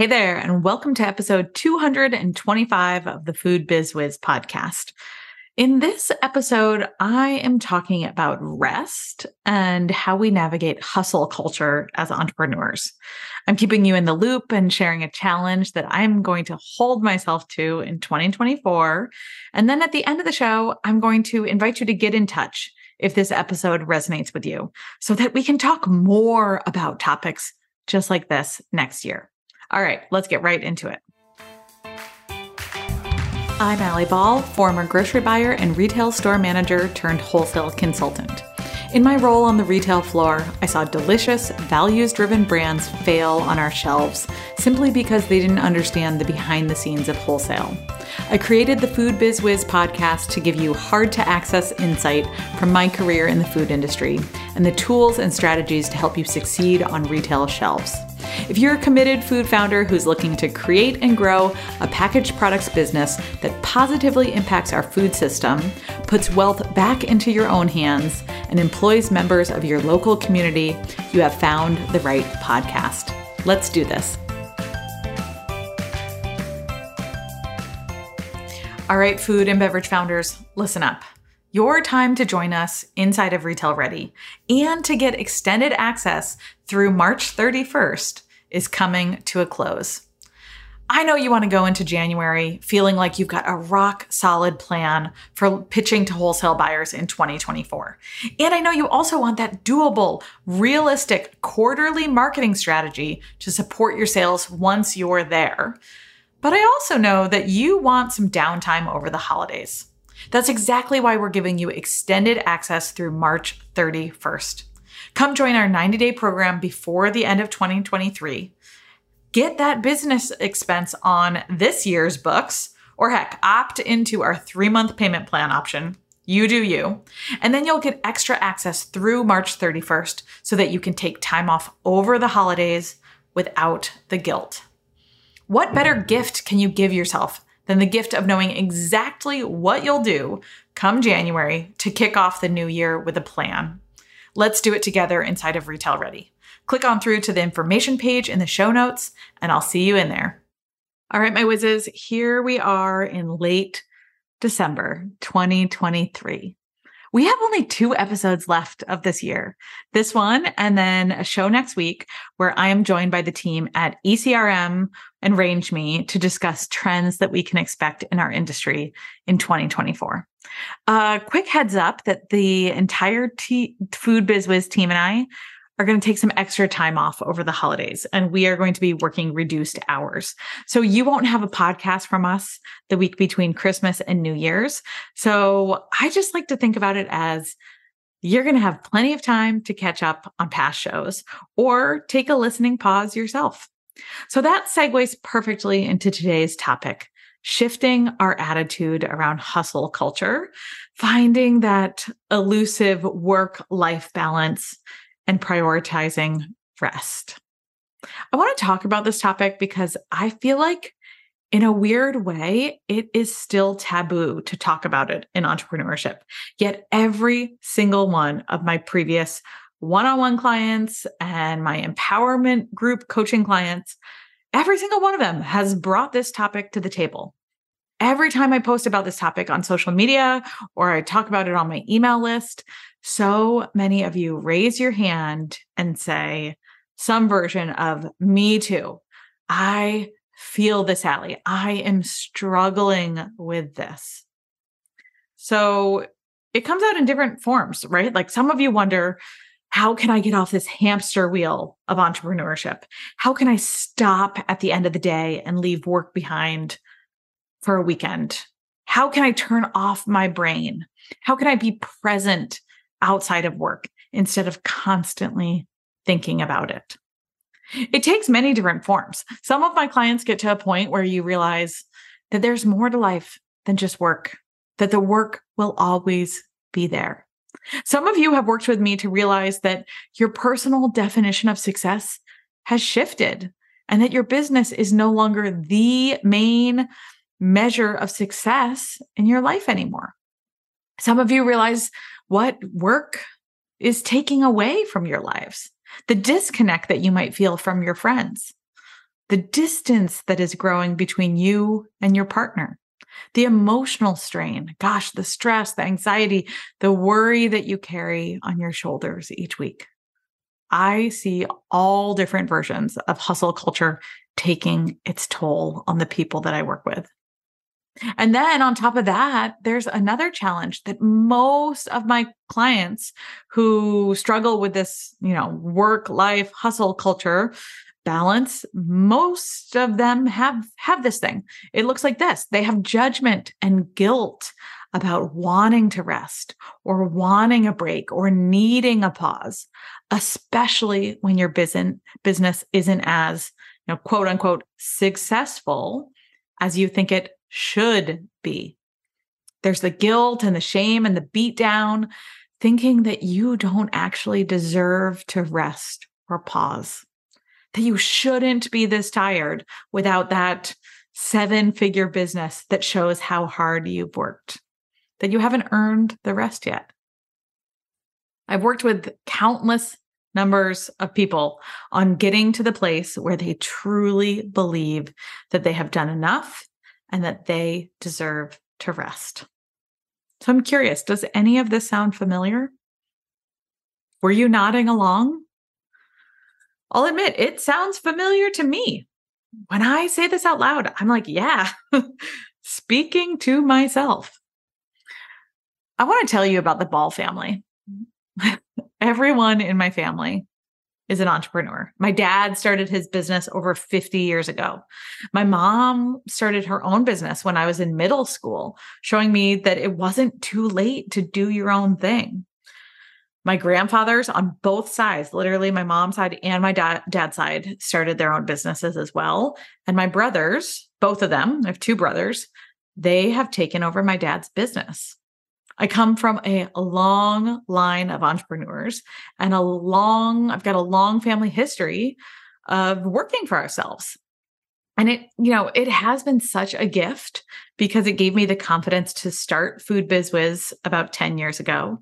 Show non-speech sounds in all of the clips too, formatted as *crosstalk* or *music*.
Hey there, and welcome to episode 225 of the Food Biz Wiz podcast. In this episode, I am talking about rest and how we navigate hustle culture as entrepreneurs. I'm keeping you in the loop and sharing a challenge that I'm going to hold myself to in 2024. And then at the end of the show, I'm going to invite you to get in touch if this episode resonates with you so that we can talk more about topics just like this next year. All right, let's get right into it. I'm Allie Ball, former grocery buyer and retail store manager turned wholesale consultant. In my role on the retail floor, I saw delicious, values driven brands fail on our shelves simply because they didn't understand the behind the scenes of wholesale. I created the Food Biz Wiz podcast to give you hard to access insight from my career in the food industry and the tools and strategies to help you succeed on retail shelves. If you're a committed food founder who's looking to create and grow a packaged products business that positively impacts our food system, puts wealth back into your own hands, and employs members of your local community, you have found the right podcast. Let's do this. All right, food and beverage founders, listen up. Your time to join us inside of Retail Ready and to get extended access through March 31st is coming to a close. I know you want to go into January feeling like you've got a rock solid plan for pitching to wholesale buyers in 2024. And I know you also want that doable, realistic quarterly marketing strategy to support your sales once you're there. But I also know that you want some downtime over the holidays. That's exactly why we're giving you extended access through March 31st. Come join our 90 day program before the end of 2023. Get that business expense on this year's books, or heck, opt into our three month payment plan option. You do you. And then you'll get extra access through March 31st so that you can take time off over the holidays without the guilt. What better gift can you give yourself than the gift of knowing exactly what you'll do come January to kick off the new year with a plan? Let's do it together inside of Retail Ready. Click on through to the information page in the show notes, and I'll see you in there. All right, my wizes, here we are in late December 2023. We have only two episodes left of this year. This one, and then a show next week where I am joined by the team at ECRM and RangeMe to discuss trends that we can expect in our industry in 2024. A uh, quick heads up that the entire t- Food Biz Wiz team and I are going to take some extra time off over the holidays and we are going to be working reduced hours. So you won't have a podcast from us the week between Christmas and New Year's. So I just like to think about it as you're going to have plenty of time to catch up on past shows or take a listening pause yourself. So that segues perfectly into today's topic shifting our attitude around hustle culture, finding that elusive work life balance and prioritizing rest. I want to talk about this topic because I feel like, in a weird way, it is still taboo to talk about it in entrepreneurship. Yet, every single one of my previous one on one clients and my empowerment group coaching clients, every single one of them has brought this topic to the table. Every time I post about this topic on social media or I talk about it on my email list, so many of you raise your hand and say some version of me too. I feel this, Allie. I am struggling with this. So it comes out in different forms, right? Like some of you wonder, how can I get off this hamster wheel of entrepreneurship? How can I stop at the end of the day and leave work behind for a weekend? How can I turn off my brain? How can I be present outside of work instead of constantly thinking about it. It takes many different forms. Some of my clients get to a point where you realize that there's more to life than just work, that the work will always be there. Some of you have worked with me to realize that your personal definition of success has shifted and that your business is no longer the main measure of success in your life anymore. Some of you realize what work is taking away from your lives, the disconnect that you might feel from your friends. the distance that is growing between you and your partner, the emotional strain, gosh, the stress, the anxiety, the worry that you carry on your shoulders each week. I see all different versions of hustle culture taking its toll on the people that I work with. And then on top of that, there's another challenge that most of my clients who struggle with this, you know, work life hustle culture balance, most of them have have this thing. It looks like this. They have judgment and guilt about wanting to rest or wanting a break or needing a pause, especially when your business business isn't as, you know, quote unquote successful as you think it should be. There's the guilt and the shame and the beat down, thinking that you don't actually deserve to rest or pause, that you shouldn't be this tired without that seven figure business that shows how hard you've worked, that you haven't earned the rest yet. I've worked with countless numbers of people on getting to the place where they truly believe that they have done enough and that they deserve to rest. So I'm curious, does any of this sound familiar? Were you nodding along? I'll admit, it sounds familiar to me. When I say this out loud, I'm like, yeah, *laughs* speaking to myself. I want to tell you about the Ball family. *laughs* Everyone in my family is an entrepreneur. My dad started his business over 50 years ago. My mom started her own business when I was in middle school, showing me that it wasn't too late to do your own thing. My grandfathers on both sides, literally my mom's side and my dad, dad's side, started their own businesses as well. And my brothers, both of them, I have two brothers, they have taken over my dad's business. I come from a long line of entrepreneurs and a long, I've got a long family history of working for ourselves. And it, you know, it has been such a gift because it gave me the confidence to start Food Biz Wiz about 10 years ago.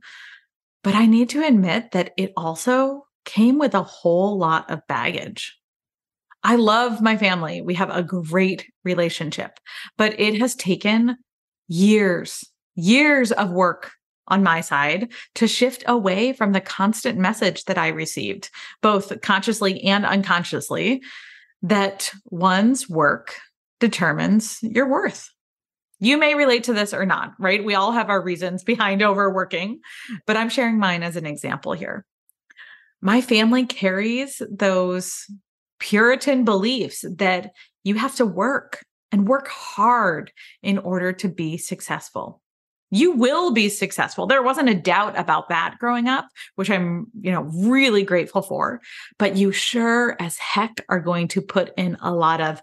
But I need to admit that it also came with a whole lot of baggage. I love my family. We have a great relationship, but it has taken years years of work on my side to shift away from the constant message that I received, both consciously and unconsciously, that one's work determines your worth. You may relate to this or not, right? We all have our reasons behind *laughs* overworking, but I'm sharing mine as an example here. My family carries those Puritan beliefs that you have to work and work hard in order to be successful you will be successful. There wasn't a doubt about that growing up, which I'm, you know, really grateful for. But you sure as heck are going to put in a lot of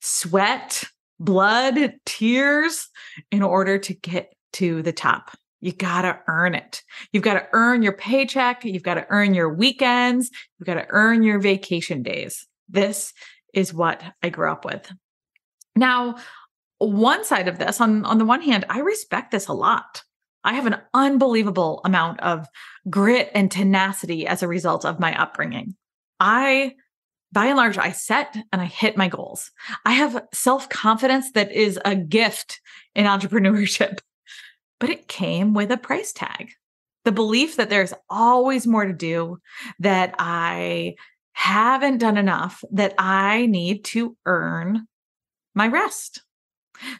sweat, blood, tears in order to get to the top. You got to earn it. You've got to earn your paycheck. You've got to earn your weekends. You've got to earn your vacation days. This is what I grew up with. Now, one side of this on on the one hand i respect this a lot. I have an unbelievable amount of grit and tenacity as a result of my upbringing. I by and large i set and i hit my goals. I have self-confidence that is a gift in entrepreneurship *laughs* but it came with a price tag. The belief that there's always more to do that i haven't done enough that i need to earn my rest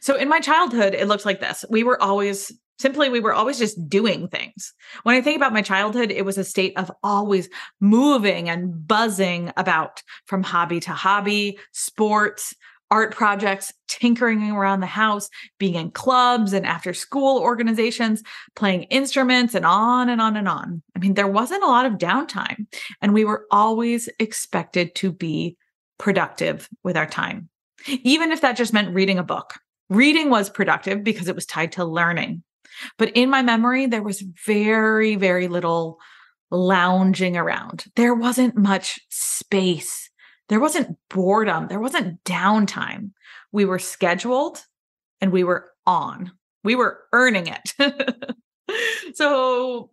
so in my childhood, it looked like this. We were always simply, we were always just doing things. When I think about my childhood, it was a state of always moving and buzzing about from hobby to hobby, sports, art projects, tinkering around the house, being in clubs and after school organizations, playing instruments, and on and on and on. I mean, there wasn't a lot of downtime, and we were always expected to be productive with our time, even if that just meant reading a book Reading was productive because it was tied to learning. But in my memory, there was very, very little lounging around. There wasn't much space. There wasn't boredom. There wasn't downtime. We were scheduled and we were on. We were earning it. *laughs* so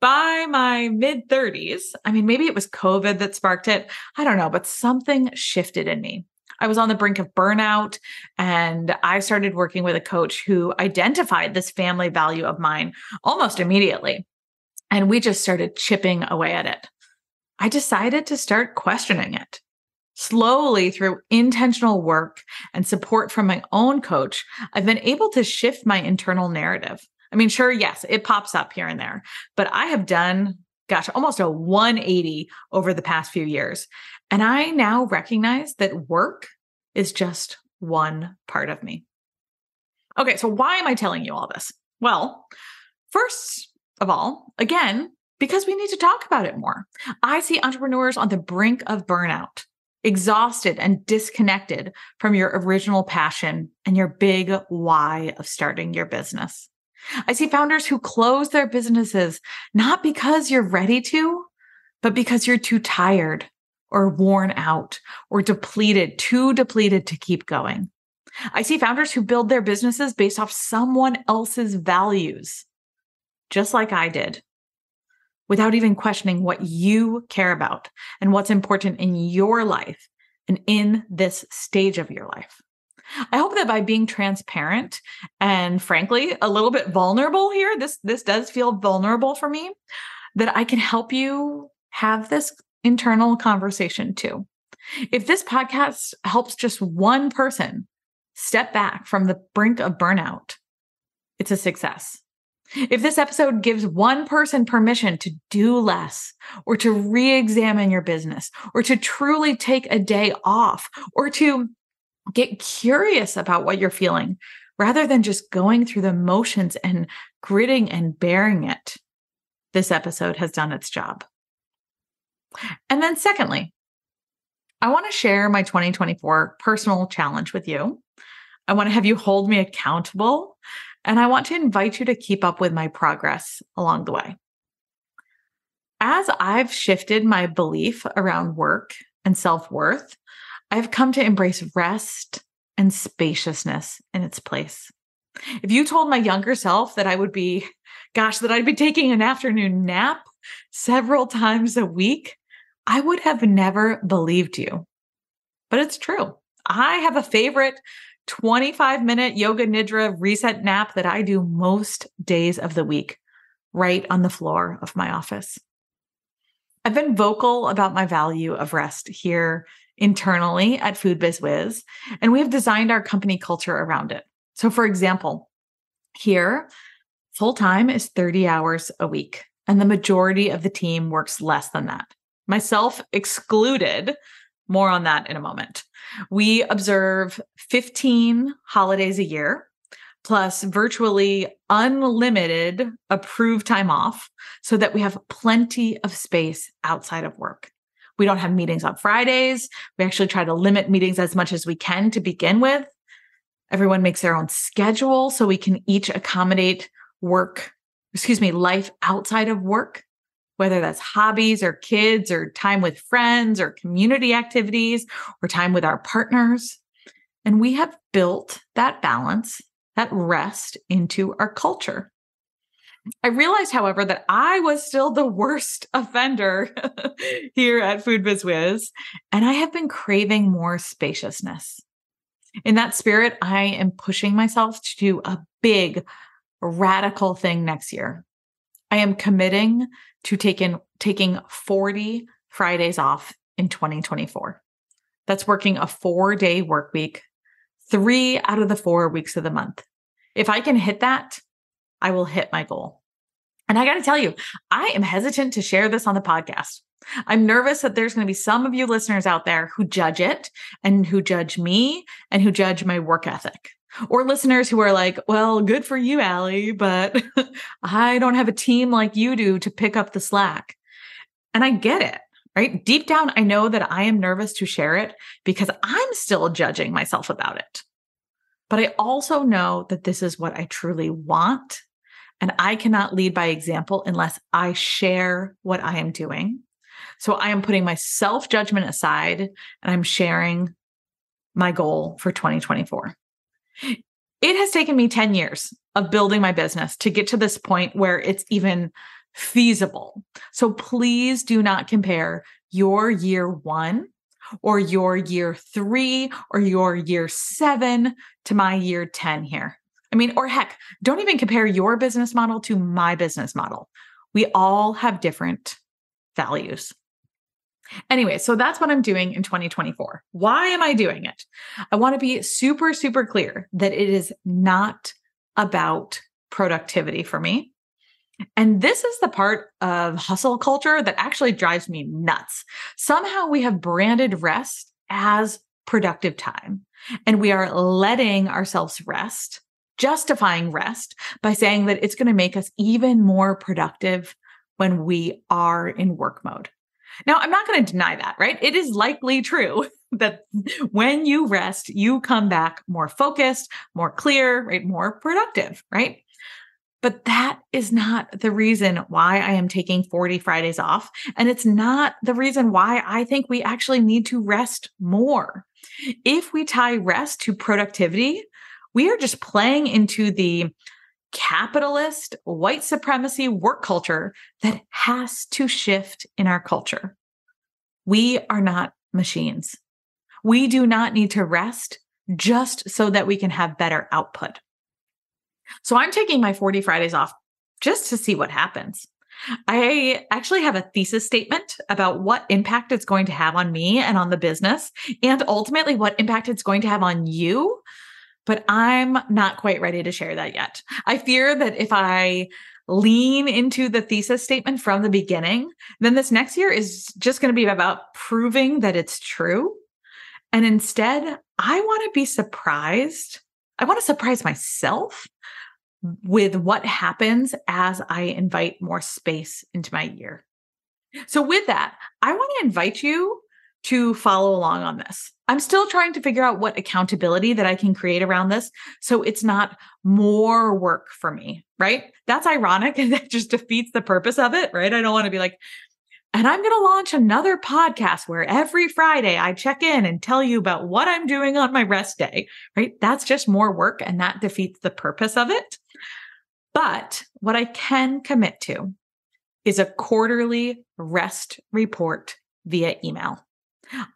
by my mid 30s, I mean, maybe it was COVID that sparked it. I don't know, but something shifted in me. I was on the brink of burnout and I started working with a coach who identified this family value of mine almost immediately. And we just started chipping away at it. I decided to start questioning it. Slowly, through intentional work and support from my own coach, I've been able to shift my internal narrative. I mean, sure, yes, it pops up here and there, but I have done, gosh, almost a 180 over the past few years. And I now recognize that work is just one part of me. Okay, so why am I telling you all this? Well, first of all, again, because we need to talk about it more. I see entrepreneurs on the brink of burnout, exhausted and disconnected from your original passion and your big why of starting your business. I see founders who close their businesses not because you're ready to, but because you're too tired or worn out or depleted, too depleted to keep going. I see founders who build their businesses based off someone else's values, just like I did, without even questioning what you care about and what's important in your life and in this stage of your life. I hope that by being transparent and frankly a little bit vulnerable here, this this does feel vulnerable for me, that I can help you have this internal conversation too. If this podcast helps just one person step back from the brink of burnout, it's a success. If this episode gives one person permission to do less or to re examine your business or to truly take a day off or to get curious about what you're feeling rather than just going through the motions and gritting and bearing it, this episode has done its job. And then, secondly, I want to share my 2024 personal challenge with you. I want to have you hold me accountable, and I want to invite you to keep up with my progress along the way. As I've shifted my belief around work and self worth, I've come to embrace rest and spaciousness in its place. If you told my younger self that I would be, gosh, that I'd be taking an afternoon nap several times a week, I would have never believed you. But it's true. I have a favorite 25 minute yoga nidra reset nap that I do most days of the week, right on the floor of my office. I've been vocal about my value of rest here internally at Food Biz Wiz, and we have designed our company culture around it. So, for example, here, full time is 30 hours a week, and the majority of the team works less than that myself excluded. More on that in a moment. We observe 15 holidays a year, plus virtually unlimited approved time off, so that we have plenty of space outside of work. We don't have meetings on Fridays. We actually try to limit meetings as much as we can to begin with. Everyone makes their own schedule so we can each accommodate work, excuse me, life outside of work whether that's hobbies or kids or time with friends or community activities or time with our partners. And we have built that balance, that rest into our culture. I realized, however, that I was still the worst *laughs* offender here at Food Biz Wiz, and I have been craving more spaciousness. In that spirit, I am pushing myself to do a big, radical thing next year. I am committing to taking taking 40 Fridays off in 2024. That's working a 4-day work week, 3 out of the 4 weeks of the month. If I can hit that, I will hit my goal. And I got to tell you, I am hesitant to share this on the podcast. I'm nervous that there's going to be some of you listeners out there who judge it and who judge me and who judge my work ethic or listeners who are like, well, good for you, Allie, but *laughs* I don't have a team like you do to pick up the slack. And I get it, right? Deep down, I know that I am nervous to share it because I'm still judging myself about it. But I also know that this is what I truly want. And I cannot lead by example unless I share what I am doing. So I am putting my self judgment aside and I'm sharing my goal for 2024. It has taken me 10 years of building my business to get to this point where it's even feasible. So please do not compare your year one or your year three or your year seven to my year 10 here. I mean, or heck, don't even compare your business model to my business model. We all have different values. Anyway, so that's what I'm doing in 2024. Why am I doing it? I want to be super, super clear that it is not about productivity for me. And this is the part of hustle culture that actually drives me nuts. Somehow we have branded rest as productive time, and we are letting ourselves rest, justifying rest by saying that it's going to make us even more productive when we are in work mode. Now, I'm not going to deny that, right? It is likely true *laughs* that when you rest, you come back more focused, more clear, right? More productive, right? But that is not the reason why I am taking 40 Fridays off. And it's not the reason why I think we actually need to rest more. If we tie rest to productivity, we are just playing into the capitalist white supremacy work culture that has to shift in our culture. We are not machines. We do not need to rest just so that we can have better output. So I'm taking my 40 Fridays off just to see what happens. I actually have a thesis statement about what impact it's going to have on me and on the business, and ultimately what impact it's going to have on you. But I'm not quite ready to share that yet. I fear that if I lean into the thesis statement from the beginning, then this next year is just going to be about proving that it's true. And instead, I want to be surprised. I want to surprise myself with what happens as I invite more space into my year. So, with that, I want to invite you to follow along on this. I'm still trying to figure out what accountability that I can create around this so it's not more work for me, right? That's ironic *laughs* and that just defeats the purpose of it, right? I don't want to be like, and I'm going to launch another podcast where every Friday I check in and tell you about what I'm doing on my rest day, right? That's just more work and that defeats the purpose of it. But what I can commit to is a quarterly rest report via email.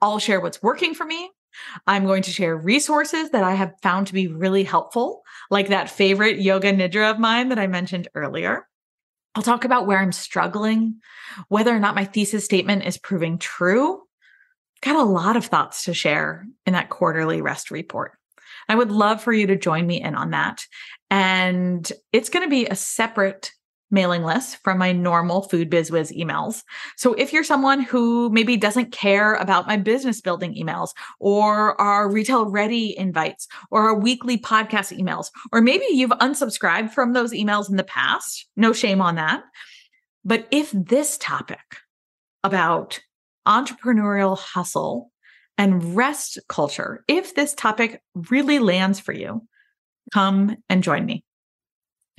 I'll share what's working for me. I'm going to share resources that I have found to be really helpful, like that favorite yoga nidra of mine that I mentioned earlier. I'll talk about where I'm struggling, whether or not my thesis statement is proving true. Got a lot of thoughts to share in that quarterly rest report. I would love for you to join me in on that. And it's going to be a separate mailing list from my normal Food Biz Wiz emails. So if you're someone who maybe doesn't care about my business building emails or our retail ready invites or our weekly podcast emails, or maybe you've unsubscribed from those emails in the past, no shame on that. But if this topic about entrepreneurial hustle and rest culture, if this topic really lands for you, come and join me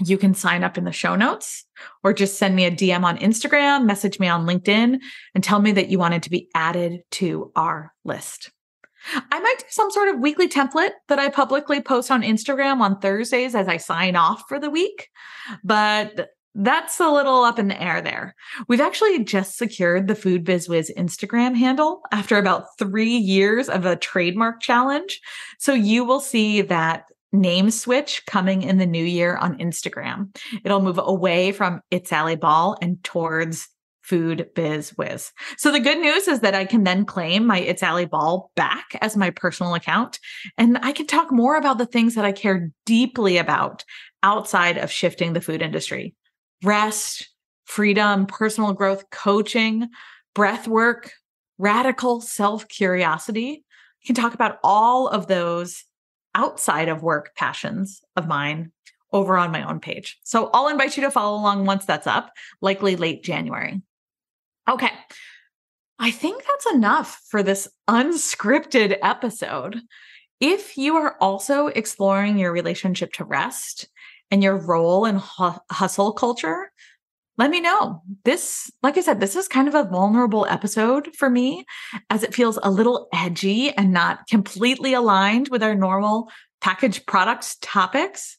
you can sign up in the show notes or just send me a DM on Instagram, message me on LinkedIn, and tell me that you wanted to be added to our list. I might do some sort of weekly template that I publicly post on Instagram on Thursdays as I sign off for the week, but that's a little up in the air there. We've actually just secured the Food Biz Wiz Instagram handle after about three years of a trademark challenge. So you will see that name switch coming in the new year on Instagram. It'll move away from It's Allie Ball and towards Food Biz Wiz. So the good news is that I can then claim my It's Allie Ball back as my personal account, and I can talk more about the things that I care deeply about outside of shifting the food industry: rest, freedom, personal growth, coaching, breath work, radical self curiosity. I can talk about all of those outside of work passions of mine over on my own page. So I'll invite you to follow along once that's up, likely late January. Okay. I think that's enough for this unscripted episode. If you are also exploring your relationship to rest and your role in hustle culture, let me know. This, like I said, this is kind of a vulnerable episode for me as it feels a little edgy and not completely aligned with our normal packaged products topics.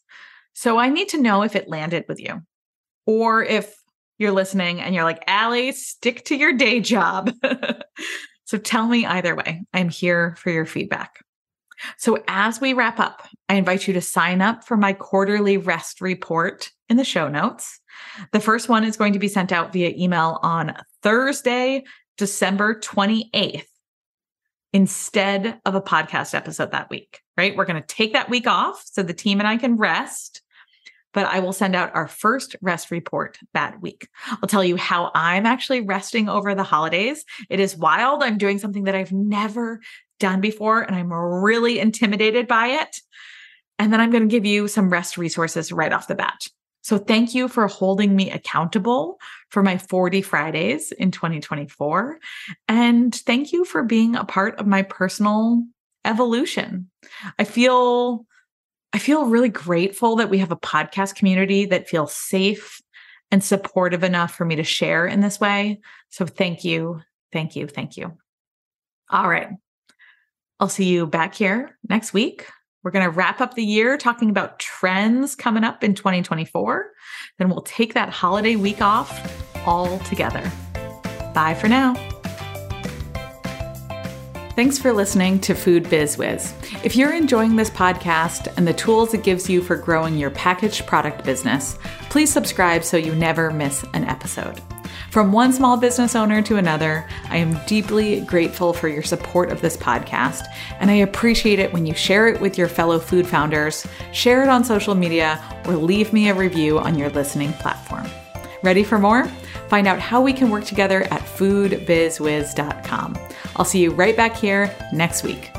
So I need to know if it landed with you or if you're listening and you're like, Allie, stick to your day job. *laughs* So tell me either way. I'm here for your feedback. So as we wrap up, I invite you to sign up for my quarterly rest report in the show notes. The first one is going to be sent out via email on Thursday, December 28th, instead of a podcast episode that week, right? We're going to take that week off so the team and I can rest but I will send out our first rest report that week. I'll tell you how I'm actually resting over the holidays. It is wild. I'm doing something that I've never done before, and I'm really intimidated by it. And then I'm going to give you some rest resources right off the bat. So thank you for holding me accountable for my 40 Fridays in 2024. And thank you for being a part of my personal evolution. I feel I feel really grateful that we have a podcast community that feels safe and supportive enough for me to share in this way. So thank you. Thank you. Thank you. All right. I'll see you back here next week. We're going to wrap up the year talking about trends coming up in 2024. Then we'll take that holiday week off all together. Bye for now. Thanks for listening to Food Biz Wiz. If you're enjoying this podcast and the tools it gives you for growing your packaged product business, please subscribe so you never miss an episode. From one small business owner to another, I am deeply grateful for your support of this podcast, and I appreciate it when you share it with your fellow food founders, share it on social media, or leave me a review on your listening platform. Ready for more? Find out how we can work together at foodbizwiz.com. I'll see you right back here next week.